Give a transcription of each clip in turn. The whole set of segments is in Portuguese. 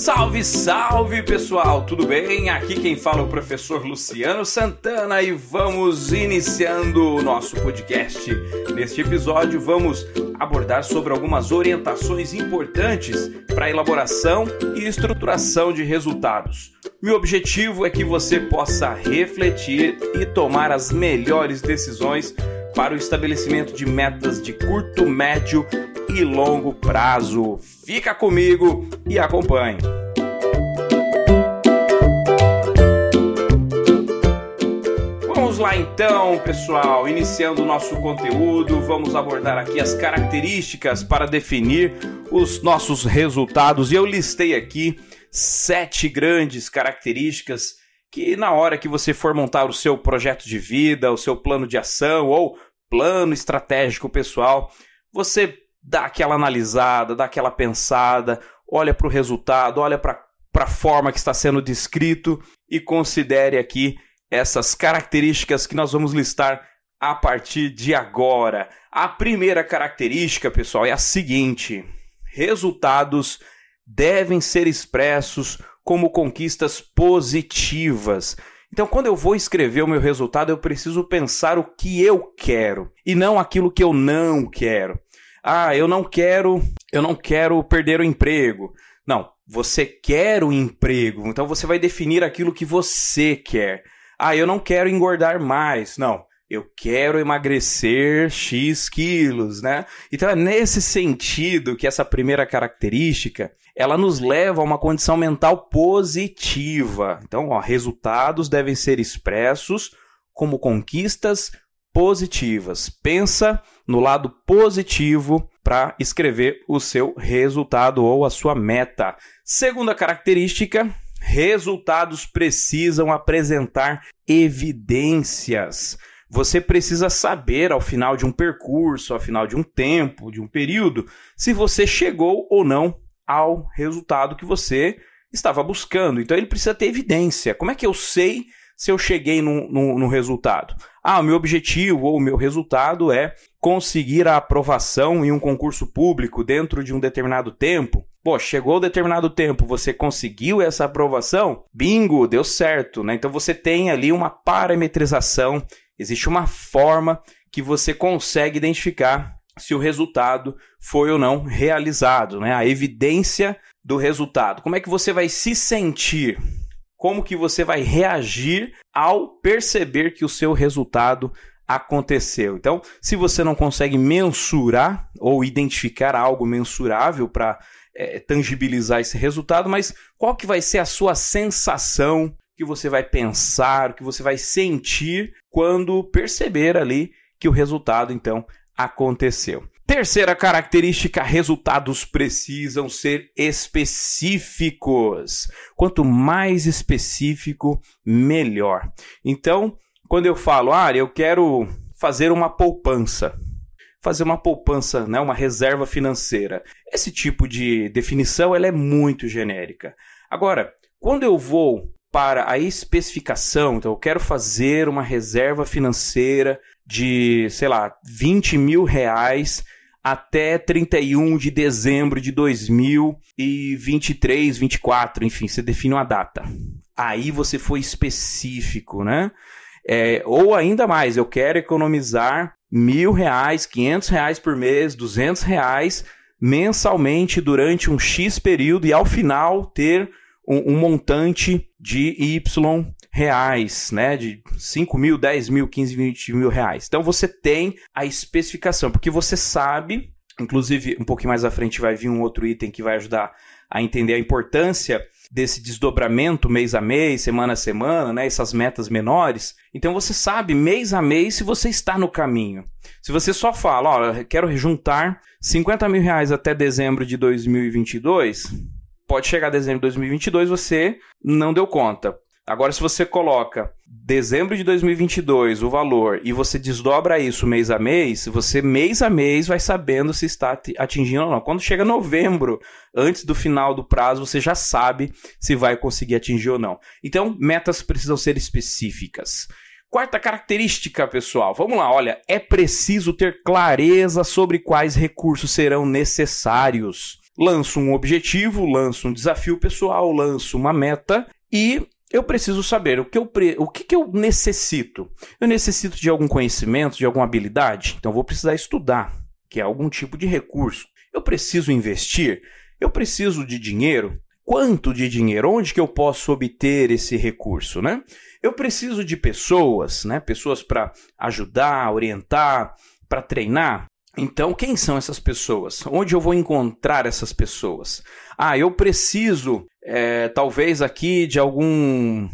Salve, salve pessoal, tudo bem? Aqui quem fala é o professor Luciano Santana e vamos iniciando o nosso podcast. Neste episódio vamos abordar sobre algumas orientações importantes para a elaboração e estruturação de resultados. Meu objetivo é que você possa refletir e tomar as melhores decisões para o estabelecimento de metas de curto, médio e longo prazo. Fica comigo e acompanhe. Vamos lá então, pessoal, iniciando o nosso conteúdo, vamos abordar aqui as características para definir os nossos resultados. E eu listei aqui sete grandes características que na hora que você for montar o seu projeto de vida, o seu plano de ação ou plano estratégico pessoal, você dá aquela analisada, dá aquela pensada, olha para o resultado, olha para a forma que está sendo descrito e considere aqui essas características que nós vamos listar a partir de agora. A primeira característica, pessoal, é a seguinte: resultados devem ser expressos como conquistas positivas. Então, quando eu vou escrever o meu resultado, eu preciso pensar o que eu quero e não aquilo que eu não quero. Ah, eu não quero, eu não quero perder o emprego. Não, você quer o emprego, então você vai definir aquilo que você quer. Ah, eu não quero engordar mais. Não, eu quero emagrecer X quilos, né? Então é nesse sentido que essa primeira característica ela nos leva a uma condição mental positiva. Então, ó, resultados devem ser expressos como conquistas positivas. Pensa no lado positivo para escrever o seu resultado ou a sua meta. Segunda característica, resultados precisam apresentar evidências. Você precisa saber ao final de um percurso, ao final de um tempo, de um período, se você chegou ou não ao resultado que você estava buscando. Então ele precisa ter evidência. Como é que eu sei se eu cheguei no, no, no resultado? Ah, o meu objetivo ou o meu resultado é conseguir a aprovação em um concurso público dentro de um determinado tempo. Pô, chegou o determinado tempo, você conseguiu essa aprovação? Bingo, deu certo, né? Então você tem ali uma parametrização, existe uma forma que você consegue identificar se o resultado foi ou não realizado, né? A evidência do resultado. Como é que você vai se sentir? Como que você vai reagir ao perceber que o seu resultado aconteceu? Então, se você não consegue mensurar ou identificar algo mensurável para é, tangibilizar esse resultado, mas qual que vai ser a sua sensação que você vai pensar, que você vai sentir quando perceber ali que o resultado então aconteceu. Terceira característica: resultados precisam ser específicos. Quanto mais específico, melhor. Então, quando eu falo, ah, eu quero fazer uma poupança, fazer uma poupança, né, uma reserva financeira. Esse tipo de definição ela é muito genérica. Agora, quando eu vou para a especificação, então eu quero fazer uma reserva financeira de, sei lá, 20 mil reais até 31 de dezembro de 2023, 24, enfim, você define uma data. Aí você foi específico, né? É, ou ainda mais, eu quero economizar mil reais, quinhentos reais por mês, duzentos reais mensalmente durante um X período e ao final ter um, um montante de Y reais, né? De 5 mil, 10 mil, 15, 20 mil reais. Então você tem a especificação, porque você sabe, inclusive um pouquinho mais à frente vai vir um outro item que vai ajudar a entender a importância desse desdobramento mês a mês, semana a semana, né? Essas metas menores. Então você sabe mês a mês se você está no caminho. Se você só fala, ó, quero juntar 50 mil reais até dezembro de 2022, pode chegar a dezembro de 2022 você não deu conta. Agora, se você coloca dezembro de 2022 o valor e você desdobra isso mês a mês, você mês a mês vai sabendo se está atingindo ou não. Quando chega novembro, antes do final do prazo, você já sabe se vai conseguir atingir ou não. Então, metas precisam ser específicas. Quarta característica, pessoal. Vamos lá, olha, é preciso ter clareza sobre quais recursos serão necessários. lanço um objetivo, lanço um desafio pessoal, lanço uma meta e eu preciso saber o que eu, o que, que eu necessito. Eu necessito de algum conhecimento, de alguma habilidade, então vou precisar estudar, que é algum tipo de recurso. Eu preciso investir, eu preciso de dinheiro. Quanto de dinheiro? Onde que eu posso obter esse recurso, né? Eu preciso de pessoas, né? Pessoas para ajudar, orientar, para treinar. Então, quem são essas pessoas? Onde eu vou encontrar essas pessoas? Ah, eu preciso, é, talvez aqui, de algum,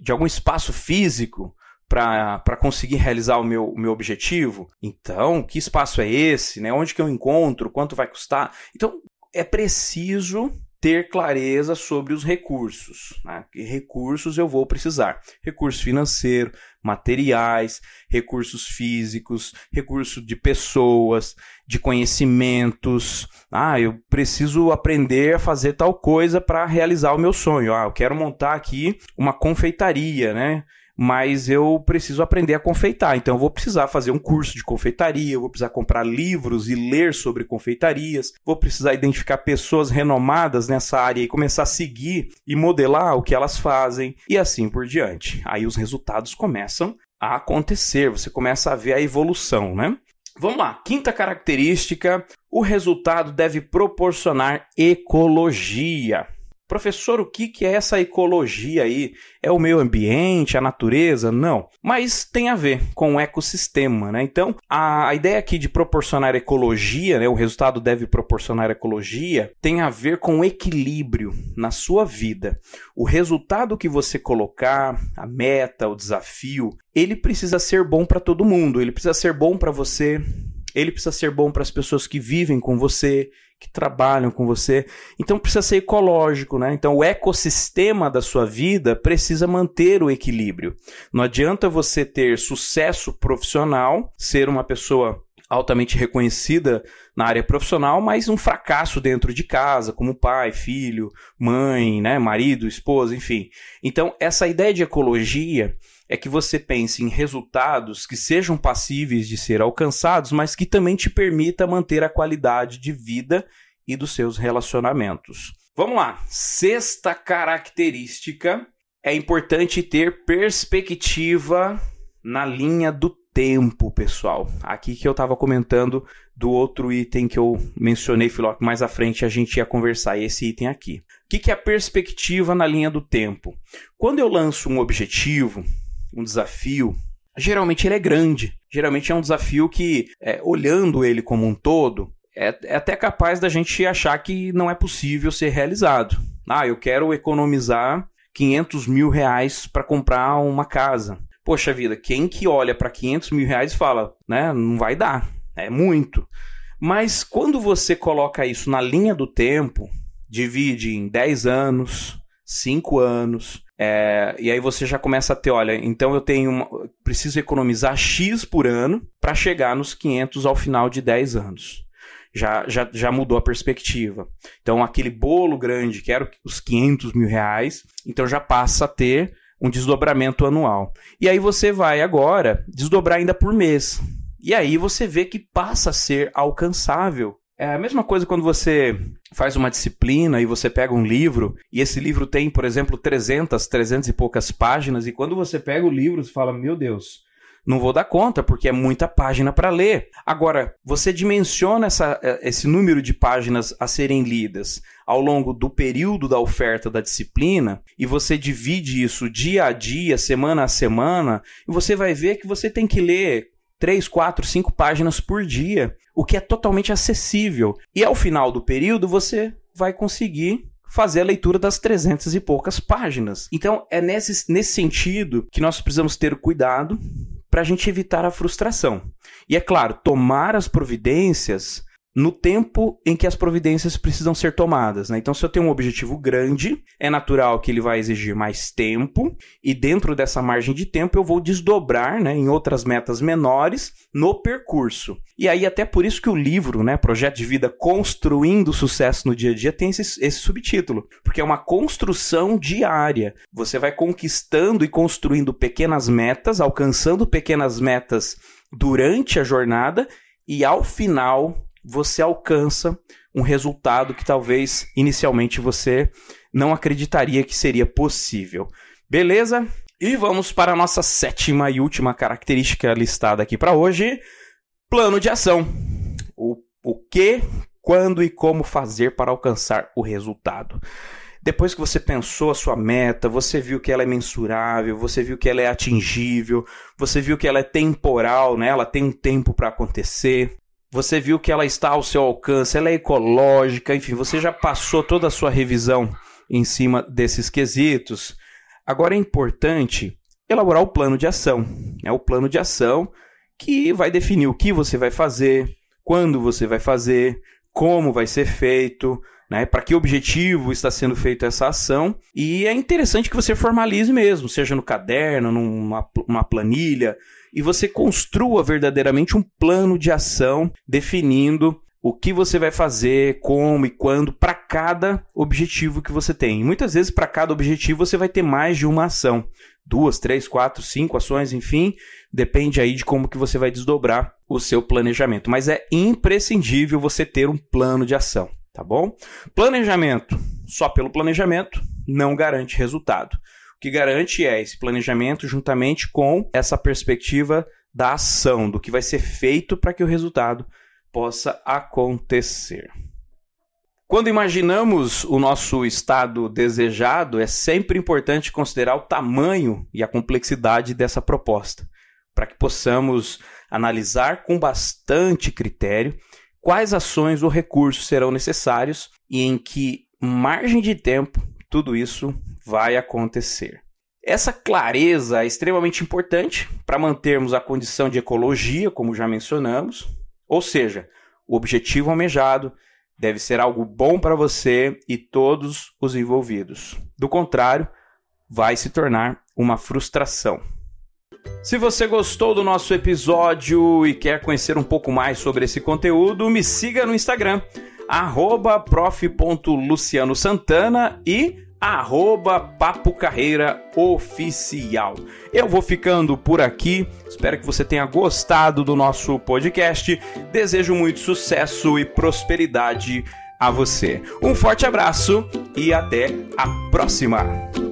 de algum espaço físico para conseguir realizar o meu, meu objetivo. Então, que espaço é esse? Né? Onde que eu encontro? Quanto vai custar? Então, é preciso ter clareza sobre os recursos. Né? Que recursos eu vou precisar? Recurso financeiro, materiais, recursos físicos, recurso de pessoas, de conhecimentos. Ah, eu preciso aprender a fazer tal coisa para realizar o meu sonho. Ah, eu quero montar aqui uma confeitaria, né? Mas eu preciso aprender a confeitar. Então eu vou precisar fazer um curso de confeitaria, eu vou precisar comprar livros e ler sobre confeitarias, vou precisar identificar pessoas renomadas nessa área e começar a seguir e modelar o que elas fazem e assim por diante. Aí os resultados começam a acontecer, você começa a ver a evolução, né? Vamos lá, quinta característica: o resultado deve proporcionar ecologia. Professor, o que, que é essa ecologia aí? É o meio ambiente, a natureza? Não. Mas tem a ver com o ecossistema, né? Então, a, ideia aqui de proporcionar ecologia, né? O resultado deve proporcionar ecologia, tem a ver com o equilíbrio na sua vida. O resultado que você colocar, a meta, o desafio, ele precisa ser bom para todo mundo. Ele precisa ser bom para você, ele precisa ser bom para as pessoas que vivem com você, que trabalham com você. Então precisa ser ecológico, né? Então o ecossistema da sua vida precisa manter o equilíbrio. Não adianta você ter sucesso profissional, ser uma pessoa altamente reconhecida na área profissional, mas um fracasso dentro de casa, como pai, filho, mãe, né, marido, esposa, enfim. Então, essa ideia de ecologia é que você pense em resultados que sejam passíveis de ser alcançados, mas que também te permita manter a qualidade de vida e dos seus relacionamentos. Vamos lá. Sexta característica é importante ter perspectiva na linha do tempo, pessoal. Aqui que eu estava comentando do outro item que eu mencionei, Filó, mais à frente a gente ia conversar esse item aqui. O que, que é a perspectiva na linha do tempo? Quando eu lanço um objetivo, um desafio, geralmente ele é grande. Geralmente é um desafio que, é, olhando ele como um todo, é, é até capaz da gente achar que não é possível ser realizado. Ah, eu quero economizar 500 mil reais para comprar uma casa. Poxa vida, quem que olha para 500 mil reais fala, né, não vai dar, é muito. Mas quando você coloca isso na linha do tempo, divide em 10 anos, 5 anos, é, e aí você já começa a ter, olha, então eu tenho uma, preciso economizar X por ano para chegar nos 500 ao final de 10 anos. Já, já, já mudou a perspectiva. Então aquele bolo grande, que era os 500 mil reais, então já passa a ter um desdobramento anual. E aí você vai agora desdobrar ainda por mês. E aí você vê que passa a ser alcançável é a mesma coisa quando você faz uma disciplina e você pega um livro e esse livro tem, por exemplo, 300, 300 e poucas páginas e quando você pega o livro você fala, meu Deus, não vou dar conta porque é muita página para ler. Agora, você dimensiona essa, é, esse número de páginas a serem lidas ao longo do período da oferta da disciplina e você divide isso dia a dia, semana a semana, e você vai ver que você tem que ler 3, 4, 5 páginas por dia, o que é totalmente acessível. E ao final do período você vai conseguir fazer a leitura das 300 e poucas páginas. Então é nesse, nesse sentido que nós precisamos ter cuidado para a gente evitar a frustração. E é claro, tomar as providências no tempo em que as providências precisam ser tomadas. Né? Então, se eu tenho um objetivo grande, é natural que ele vai exigir mais tempo, e dentro dessa margem de tempo eu vou desdobrar né, em outras metas menores no percurso. E aí, até por isso que o livro, né, Projeto de Vida Construindo Sucesso no Dia a Dia, tem esse, esse subtítulo, porque é uma construção diária. Você vai conquistando e construindo pequenas metas, alcançando pequenas metas durante a jornada, e ao final você alcança um resultado que talvez inicialmente você não acreditaria que seria possível. Beleza? E vamos para a nossa sétima e última característica listada aqui para hoje: plano de ação. O, o que, quando e como fazer para alcançar o resultado. Depois que você pensou a sua meta, você viu que ela é mensurável, você viu que ela é atingível, você viu que ela é temporal, né? ela tem um tempo para acontecer, você viu que ela está ao seu alcance, ela é ecológica, enfim, você já passou toda a sua revisão em cima desses quesitos. Agora é importante elaborar o plano de ação. É o plano de ação que vai definir o que você vai fazer, quando você vai fazer, como vai ser feito, né? Para que objetivo está sendo feita essa ação? E é interessante que você formalize mesmo, seja no caderno, numa uma planilha, e você construa verdadeiramente um plano de ação definindo o que você vai fazer, como e quando para cada objetivo que você tem. Muitas vezes para cada objetivo você vai ter mais de uma ação, duas, três, quatro, cinco ações, enfim, depende aí de como que você vai desdobrar o seu planejamento. Mas é imprescindível você ter um plano de ação tá bom? Planejamento, só pelo planejamento, não garante resultado. O que garante é esse planejamento juntamente com essa perspectiva da ação, do que vai ser feito para que o resultado possa acontecer. Quando imaginamos o nosso estado desejado, é sempre importante considerar o tamanho e a complexidade dessa proposta, para que possamos analisar com bastante critério quais ações ou recursos serão necessários e em que margem de tempo tudo isso vai acontecer. Essa clareza é extremamente importante para mantermos a condição de ecologia, como já mencionamos, ou seja, o objetivo almejado deve ser algo bom para você e todos os envolvidos. Do contrário, vai se tornar uma frustração. Se você gostou do nosso episódio e quer conhecer um pouco mais sobre esse conteúdo, me siga no Instagram, prof.lucianosantana e arroba Papo Carreira Oficial. Eu vou ficando por aqui, espero que você tenha gostado do nosso podcast, desejo muito sucesso e prosperidade a você. Um forte abraço e até a próxima!